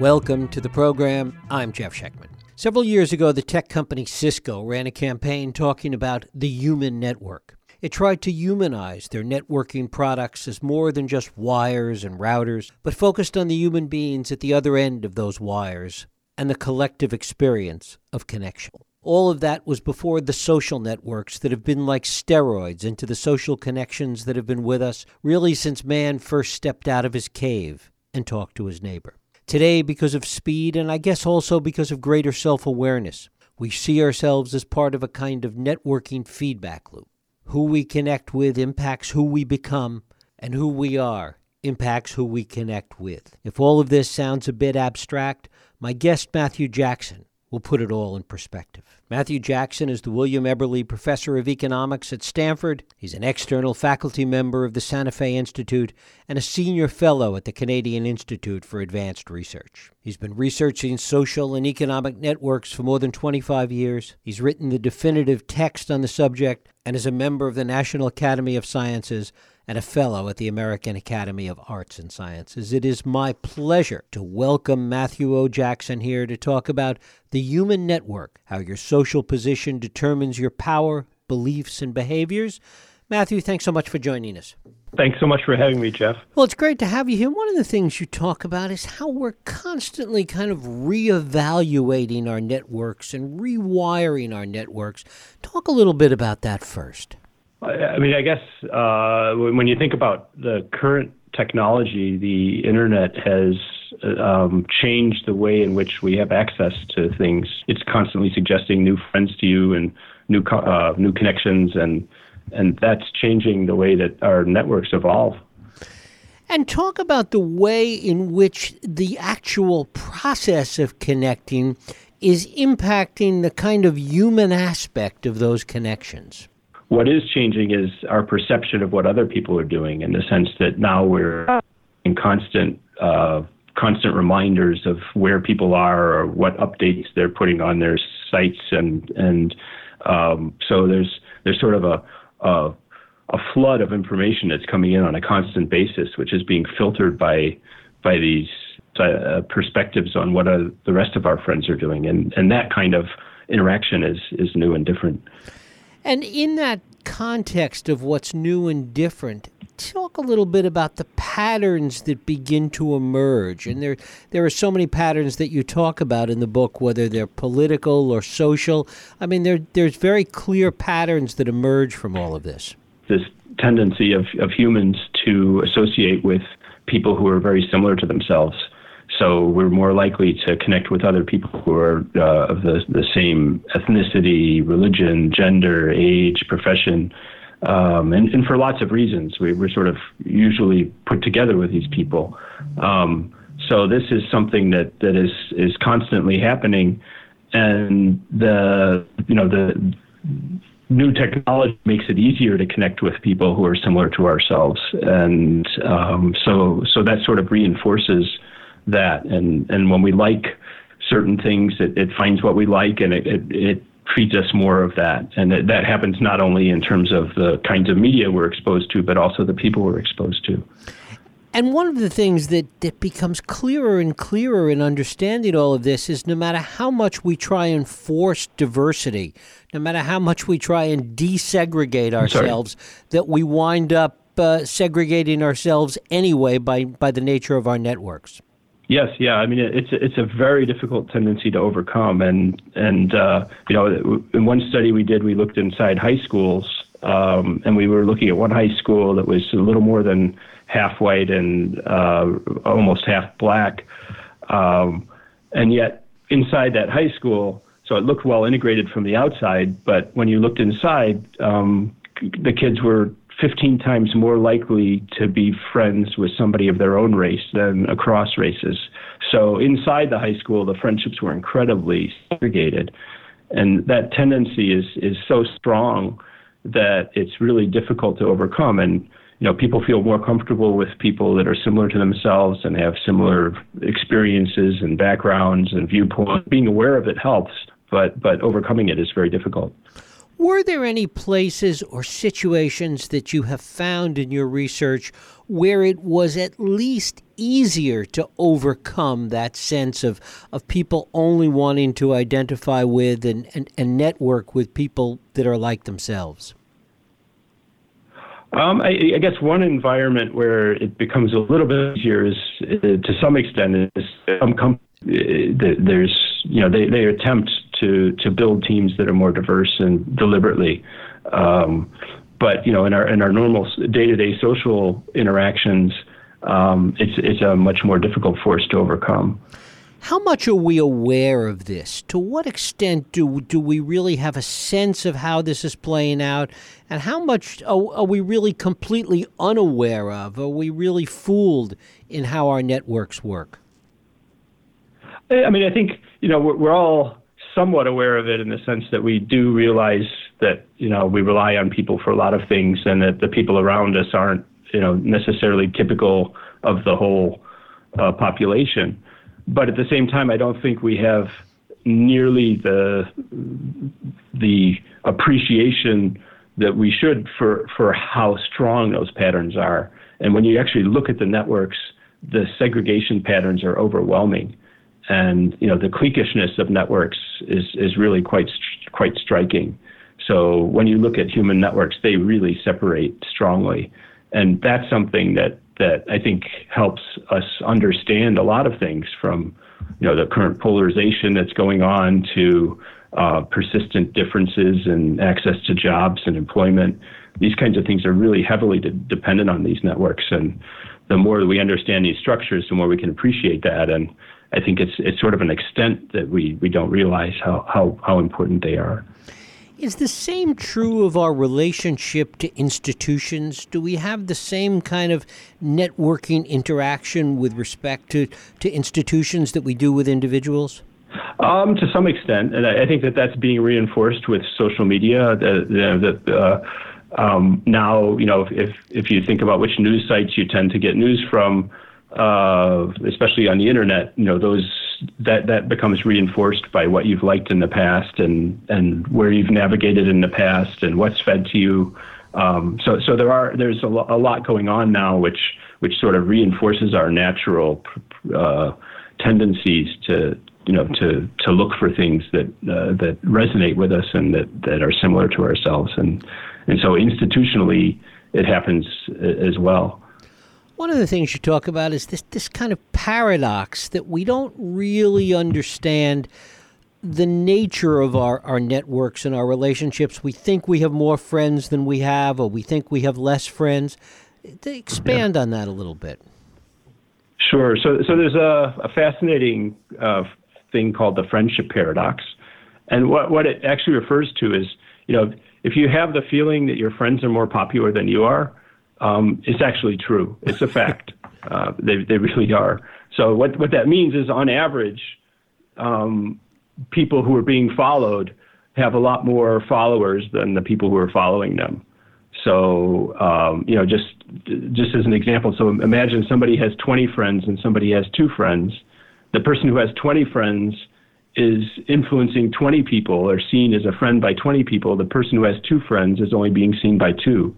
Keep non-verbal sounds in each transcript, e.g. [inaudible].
Welcome to the program. I'm Jeff Schechtman. Several years ago, the tech company Cisco ran a campaign talking about the human network. It tried to humanize their networking products as more than just wires and routers, but focused on the human beings at the other end of those wires and the collective experience of connection. All of that was before the social networks that have been like steroids into the social connections that have been with us really since man first stepped out of his cave and talked to his neighbor. Today, because of speed and I guess also because of greater self awareness, we see ourselves as part of a kind of networking feedback loop. Who we connect with impacts who we become, and who we are impacts who we connect with. If all of this sounds a bit abstract, my guest Matthew Jackson will put it all in perspective. Matthew Jackson is the William Eberle Professor of Economics at Stanford. He's an external faculty member of the Santa Fe Institute and a senior fellow at the Canadian Institute for Advanced Research. He's been researching social and economic networks for more than 25 years. He's written the definitive text on the subject and is a member of the National Academy of Sciences and a fellow at the American Academy of Arts and Sciences. It is my pleasure to welcome Matthew O. Jackson here to talk about the human network, how your social position determines your power, beliefs, and behaviors. Matthew, thanks so much for joining us. Thanks so much for having me, Jeff. Well, it's great to have you here. One of the things you talk about is how we're constantly kind of reevaluating our networks and rewiring our networks. Talk a little bit about that first. I mean, I guess uh, when you think about the current technology, the internet has um, changed the way in which we have access to things. It's constantly suggesting new friends to you and new uh, new connections, and and that's changing the way that our networks evolve. And talk about the way in which the actual process of connecting is impacting the kind of human aspect of those connections what is changing is our perception of what other people are doing in the sense that now we're in constant uh, constant reminders of where people are or what updates they're putting on their sites and and um, so there's there's sort of a, a a flood of information that's coming in on a constant basis, which is being filtered by by these uh, perspectives on what uh, the rest of our friends are doing, and and that kind of interaction is is new and different. And in that context of what's new and different, talk a little bit about the patterns that begin to emerge. And there, there are so many patterns that you talk about in the book, whether they're political or social. I mean, there, there's very clear patterns that emerge from all of this. This tendency of, of humans to associate with people who are very similar to themselves so we're more likely to connect with other people who are uh, of the, the same ethnicity, religion, gender, age, profession, um, and, and for lots of reasons. We, we're sort of usually put together with these people. Um, so this is something that, that is, is constantly happening. And the, you know, the, new technology makes it easier to connect with people who are similar to ourselves, and um, so so that sort of reinforces that. And and when we like certain things, it, it finds what we like and it, it, it treats us more of that. And that, that happens not only in terms of the kinds of media we're exposed to, but also the people we're exposed to. And one of the things that, that becomes clearer and clearer in understanding all of this is no matter how much we try and force diversity, no matter how much we try and desegregate ourselves, that we wind up uh, segregating ourselves anyway by, by the nature of our networks. Yes, yeah. I mean, it's it's a very difficult tendency to overcome, and and uh, you know, in one study we did, we looked inside high schools, um, and we were looking at one high school that was a little more than half white and uh, almost half black, um, and yet inside that high school, so it looked well integrated from the outside, but when you looked inside, um, the kids were 15 times more likely to be friends with somebody of their own race than across races. So inside the high school, the friendships were incredibly segregated. And that tendency is, is so strong that it's really difficult to overcome. And, you know, people feel more comfortable with people that are similar to themselves and have similar experiences and backgrounds and viewpoints. Being aware of it helps, but, but overcoming it is very difficult. Were there any places or situations that you have found in your research where it was at least easier to overcome that sense of, of people only wanting to identify with and, and, and network with people that are like themselves? Um, I, I, guess one environment where it becomes a little bit easier is, uh, to some extent, is some com- uh, there's you know they, they attempt to to build teams that are more diverse and deliberately. Um, but you know, in our in our normal day-to-day social interactions, um, it's it's a much more difficult force to overcome. How much are we aware of this? To what extent do do we really have a sense of how this is playing out, and how much are, are we really completely unaware of? Are we really fooled in how our networks work? I mean, I think you know we're, we're all somewhat aware of it in the sense that we do realize that you know we rely on people for a lot of things, and that the people around us aren't you know necessarily typical of the whole uh, population. But at the same time, I don't think we have nearly the the appreciation that we should for for how strong those patterns are. And when you actually look at the networks, the segregation patterns are overwhelming and you know the cliquishness of networks is is really quite quite striking. So when you look at human networks, they really separate strongly, and that's something that that I think helps us understand a lot of things from you know the current polarization that's going on to uh, persistent differences in access to jobs and employment. These kinds of things are really heavily de- dependent on these networks, and the more we understand these structures, the more we can appreciate that. And I think it's it's sort of an extent that we, we don't realize how, how, how important they are. Is the same true of our relationship to institutions? Do we have the same kind of networking interaction with respect to, to institutions that we do with individuals? Um, to some extent, and I, I, think that that's being reinforced with social media. That uh, um, now, you know, if if you think about which news sites you tend to get news from, uh, especially on the internet, you know, those that that becomes reinforced by what you've liked in the past and and where you've navigated in the past and what's fed to you. Um, so so there are there's a, lo- a lot going on now, which which sort of reinforces our natural uh, tendencies to you know to to look for things that uh, that resonate with us and that that are similar to ourselves and and so institutionally it happens uh, as well. One of the things you talk about is this this kind of paradox that we don't really understand the nature of our, our networks and our relationships. We think we have more friends than we have, or we think we have less friends. To expand yeah. on that a little bit. Sure. So, so there's a, a fascinating uh, thing called the friendship paradox, and what what it actually refers to is, you know, if you have the feeling that your friends are more popular than you are, um, it's actually true. It's a fact. [laughs] Uh, they, they really are. So what, what that means is, on average, um, people who are being followed have a lot more followers than the people who are following them. So um, you know, just just as an example, so imagine somebody has 20 friends and somebody has two friends. The person who has 20 friends is influencing 20 people or seen as a friend by 20 people. The person who has two friends is only being seen by two.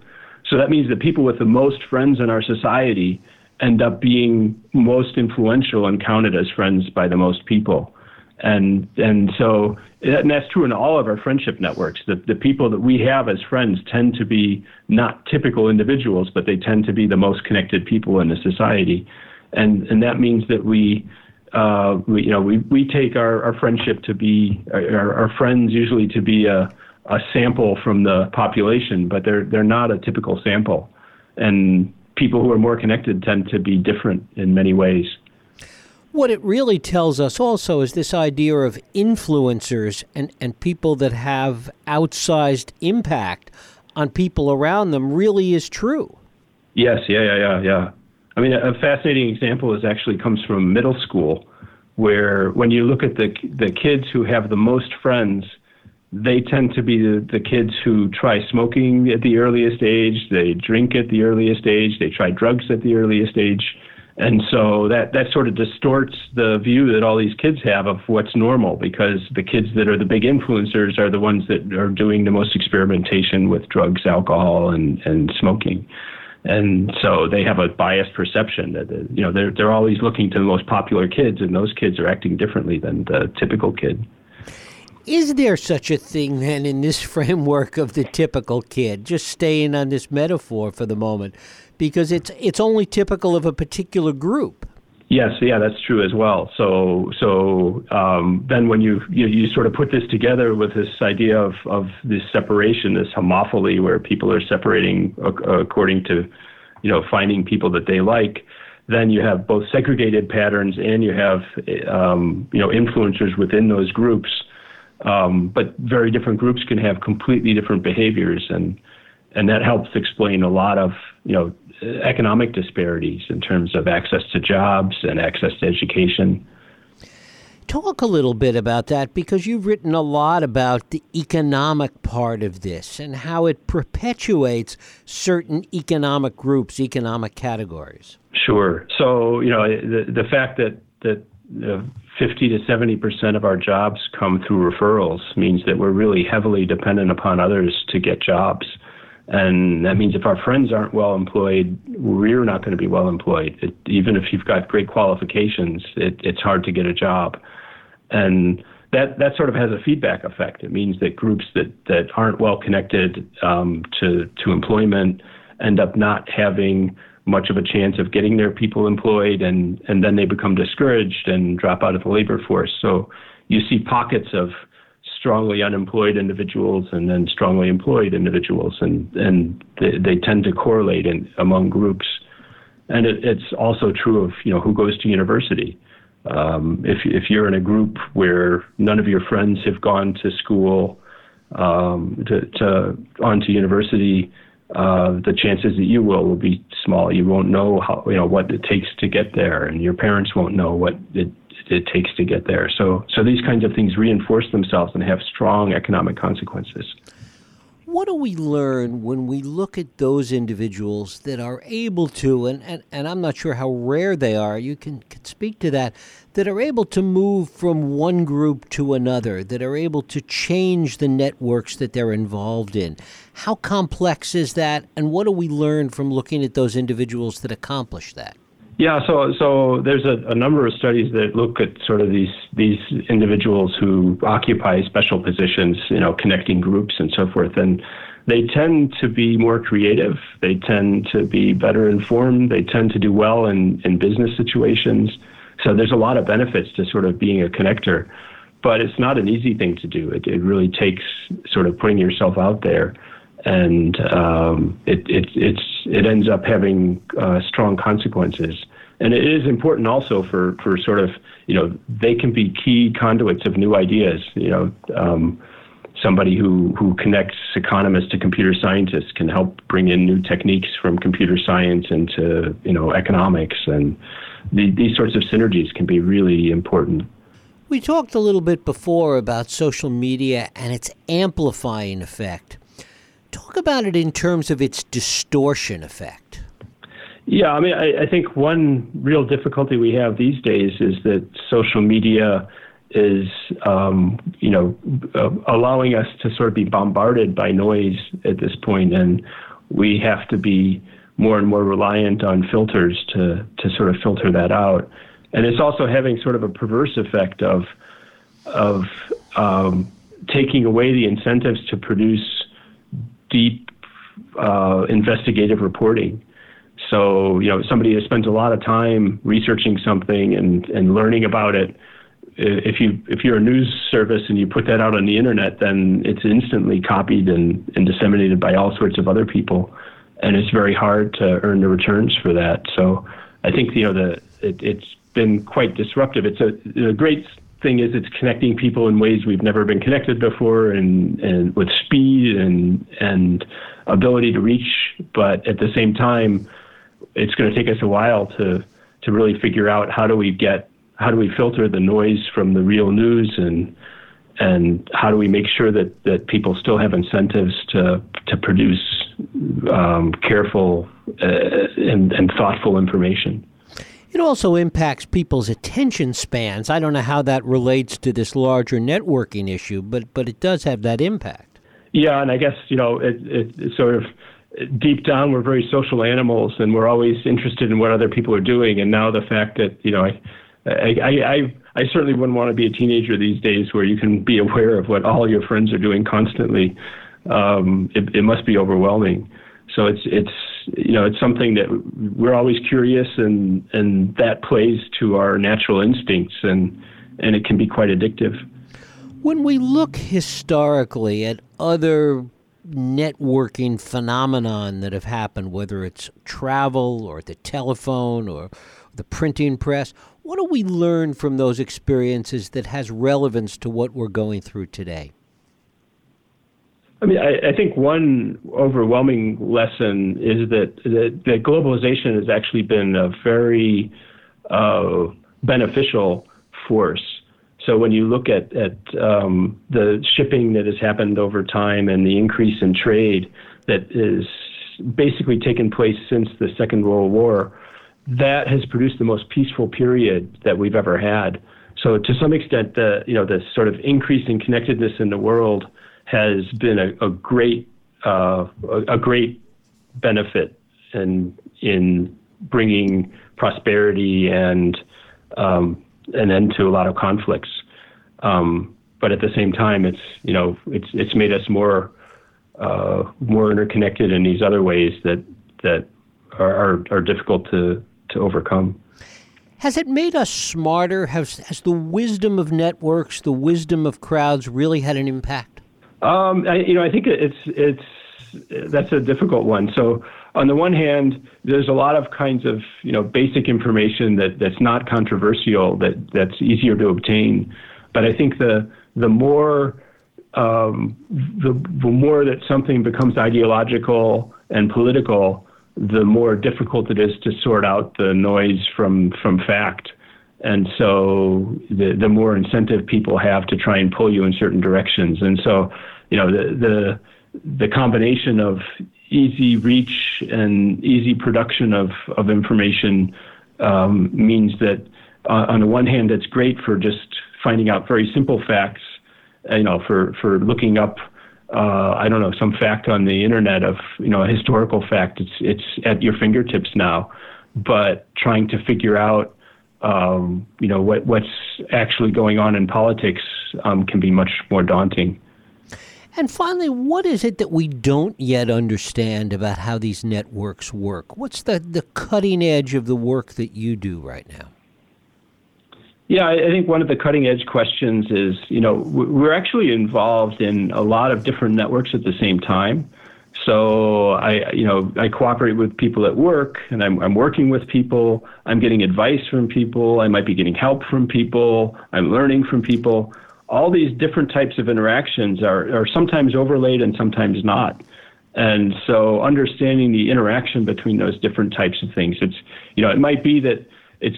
So that means that people with the most friends in our society end up being most influential and counted as friends by the most people. And and so and that's true in all of our friendship networks. The the people that we have as friends tend to be not typical individuals, but they tend to be the most connected people in the society. And and that means that we uh, we, you know, we, we take our, our friendship to be our, our friends usually to be a, a sample from the population, but they're they're not a typical sample, and people who are more connected tend to be different in many ways. What it really tells us also is this idea of influencers and, and people that have outsized impact on people around them really is true. Yes, yeah, yeah, yeah, yeah. I mean, a fascinating example is actually comes from middle school, where when you look at the the kids who have the most friends they tend to be the, the kids who try smoking at the earliest age, they drink at the earliest age, they try drugs at the earliest age. And so that, that sort of distorts the view that all these kids have of what's normal because the kids that are the big influencers are the ones that are doing the most experimentation with drugs, alcohol, and, and smoking. and so they have a biased perception that you know they're they're always looking to the most popular kids, and those kids are acting differently than the typical kid. Is there such a thing then in this [laughs] framework of the typical kid? Just staying on this metaphor for the moment, because it's it's only typical of a particular group. Yes, yeah, that's true as well. So, so um, then when you, you, you sort of put this together with this idea of of this separation, this homophily, where people are separating according to, you know, finding people that they like, then you have both segregated patterns and you have, um, you know, influencers within those groups. Um, but very different groups can have completely different behaviors, and and that helps explain a lot of you know economic disparities in terms of access to jobs and access to education. Talk a little bit about that because you've written a lot about the economic part of this and how it perpetuates certain economic groups, economic categories. Sure. So, you know, the, the fact that, that uh, 50 to 70 percent of our jobs come through referrals means that we're really heavily dependent upon others to get jobs. And that means if our friends aren't well employed, we're not going to be well employed. It, even if you've got great qualifications, it, it's hard to get a job. And that, that sort of has a feedback effect. It means that groups that, that aren't well connected um, to, to employment end up not having much of a chance of getting their people employed, and, and then they become discouraged and drop out of the labor force. So you see pockets of strongly unemployed individuals and then strongly employed individuals, and and they, they tend to correlate in, among groups. And it, it's also true of you know who goes to university. Um, if if you're in a group where none of your friends have gone to school, um, to, to onto university, uh, the chances that you will will be small. You won't know how you know what it takes to get there, and your parents won't know what it it takes to get there. So, so these kinds of things reinforce themselves and have strong economic consequences. What do we learn when we look at those individuals that are able to, and, and, and I'm not sure how rare they are, you can, can speak to that, that are able to move from one group to another, that are able to change the networks that they're involved in? How complex is that, and what do we learn from looking at those individuals that accomplish that? Yeah, so so there's a, a, number of studies that look at sort of these these individuals who occupy special positions, you know, connecting groups and so forth, and they tend to be more creative. They tend to be better informed. They tend to do well in in business situations. So there's a lot of benefits to sort of being a connector, but it's not an easy thing to do. It, it really takes sort of putting yourself out there and um, it, it, it's, it ends up having uh, strong consequences. And it is important also for, for sort of, you know, they can be key conduits of new ideas. You know, um, somebody who, who connects economists to computer scientists can help bring in new techniques from computer science into, you know, economics. And the, these sorts of synergies can be really important. We talked a little bit before about social media and its amplifying effect. Talk about it in terms of its distortion effect. Yeah, I mean, I, I, think one real difficulty we have these days is that social media is, um, you know, uh, allowing us to sort of be bombarded by noise at this point, and we have to be more and more reliant on filters to to sort of filter that out. And it's also having sort of a perverse effect of of um, taking away the incentives to produce deep uh, investigative reporting. So, you know, somebody who spends a lot of time researching something and, and learning about it, if you if you're a news service and you put that out on the internet, then it's instantly copied and, and disseminated by all sorts of other people, and it's very hard to earn the returns for that. So, I think you know the it, it's been quite disruptive. It's a, a great thing is it's connecting people in ways we've never been connected before and, and with speed and and ability to reach. But at the same time it's going to take us a while to to really figure out how do we get how do we filter the noise from the real news and and how do we make sure that, that people still have incentives to to produce um, careful uh, and, and thoughtful information it also impacts people's attention spans. I don't know how that relates to this larger networking issue, but but it does have that impact. Yeah, and I guess you know it, it, it sort of deep down we're very social animals and we're always interested in what other people are doing. And now the fact that you know I I, I, I certainly wouldn't want to be a teenager these days where you can be aware of what all your friends are doing constantly. Um, it, it must be overwhelming. So it's it's you know it's something that we're always curious and and that plays to our natural instincts and and it can be quite addictive. When we look historically at other networking phenomenon that have happened, whether it's travel or the telephone or the printing press, what do we learn from those experiences that has relevance to what we're going through today? I mean, I, I think one overwhelming lesson is that, that, that globalization has actually been a very uh, beneficial force. So when you look at, at um, the shipping that has happened over time and the increase in trade that is basically taken place since the Second World War, that has produced the most peaceful period that we've ever had. So to some extent, the you know the sort of increase in connectedness in the world has been a, a great uh, a, a, great benefit in in bringing prosperity and um, an end to a lot of conflicts. Um, but at the same time, it's you know it's it's made us more uh, more interconnected in these other ways that that are, are, are difficult to to overcome. Has it made us smarter? Has has the wisdom of networks, the wisdom of crowds, really had an impact? Um, I, you know, I think it's it's that's a difficult one. So on the one hand, there's a lot of kinds of you know basic information that that's not controversial that that's easier to obtain. But I think the the more um, the, the more that something becomes ideological and political, the more difficult it is to sort out the noise from from fact. And so the the more incentive people have to try and pull you in certain directions. And so, you know, the the the combination of easy reach and easy production of of information um, means that uh, on the one hand, it's great for just finding out very simple facts. You know, for for looking up uh, I don't know, some fact on the internet of, you know, a historical fact. It's, it's at your fingertips now. But trying to figure out, um, you know, what, what's actually going on in politics um, can be much more daunting. And finally, what is it that we don't yet understand about how these networks work? What's the, the cutting edge of the work that you do right now? Yeah, I think one of the cutting edge questions is, you know, we're actually involved in a lot of different networks at the same time. So I, you know, I cooperate with people at work, and I'm, I'm working with people. I'm getting advice from people. I might be getting help from people. I'm learning from people. All these different types of interactions are, are sometimes overlaid and sometimes not. And so understanding the interaction between those different types of things, it's, you know, it might be that it's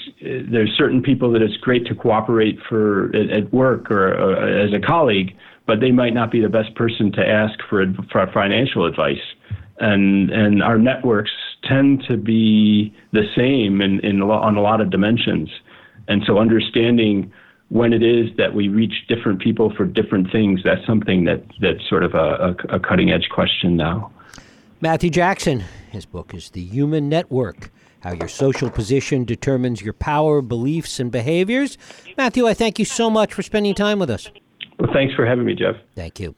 there's certain people that it's great to cooperate for at, at work or uh, as a colleague, but they might not be the best person to ask for, for financial advice. And and our networks tend to be the same in, in on a lot of dimensions. And so understanding when it is that we reach different people for different things, that's something that that's sort of a, a, a cutting edge question now. Matthew Jackson, his book is The Human Network how your social position determines your power, beliefs, and behaviors. Matthew, I thank you so much for spending time with us. Well, thanks for having me, Jeff. Thank you.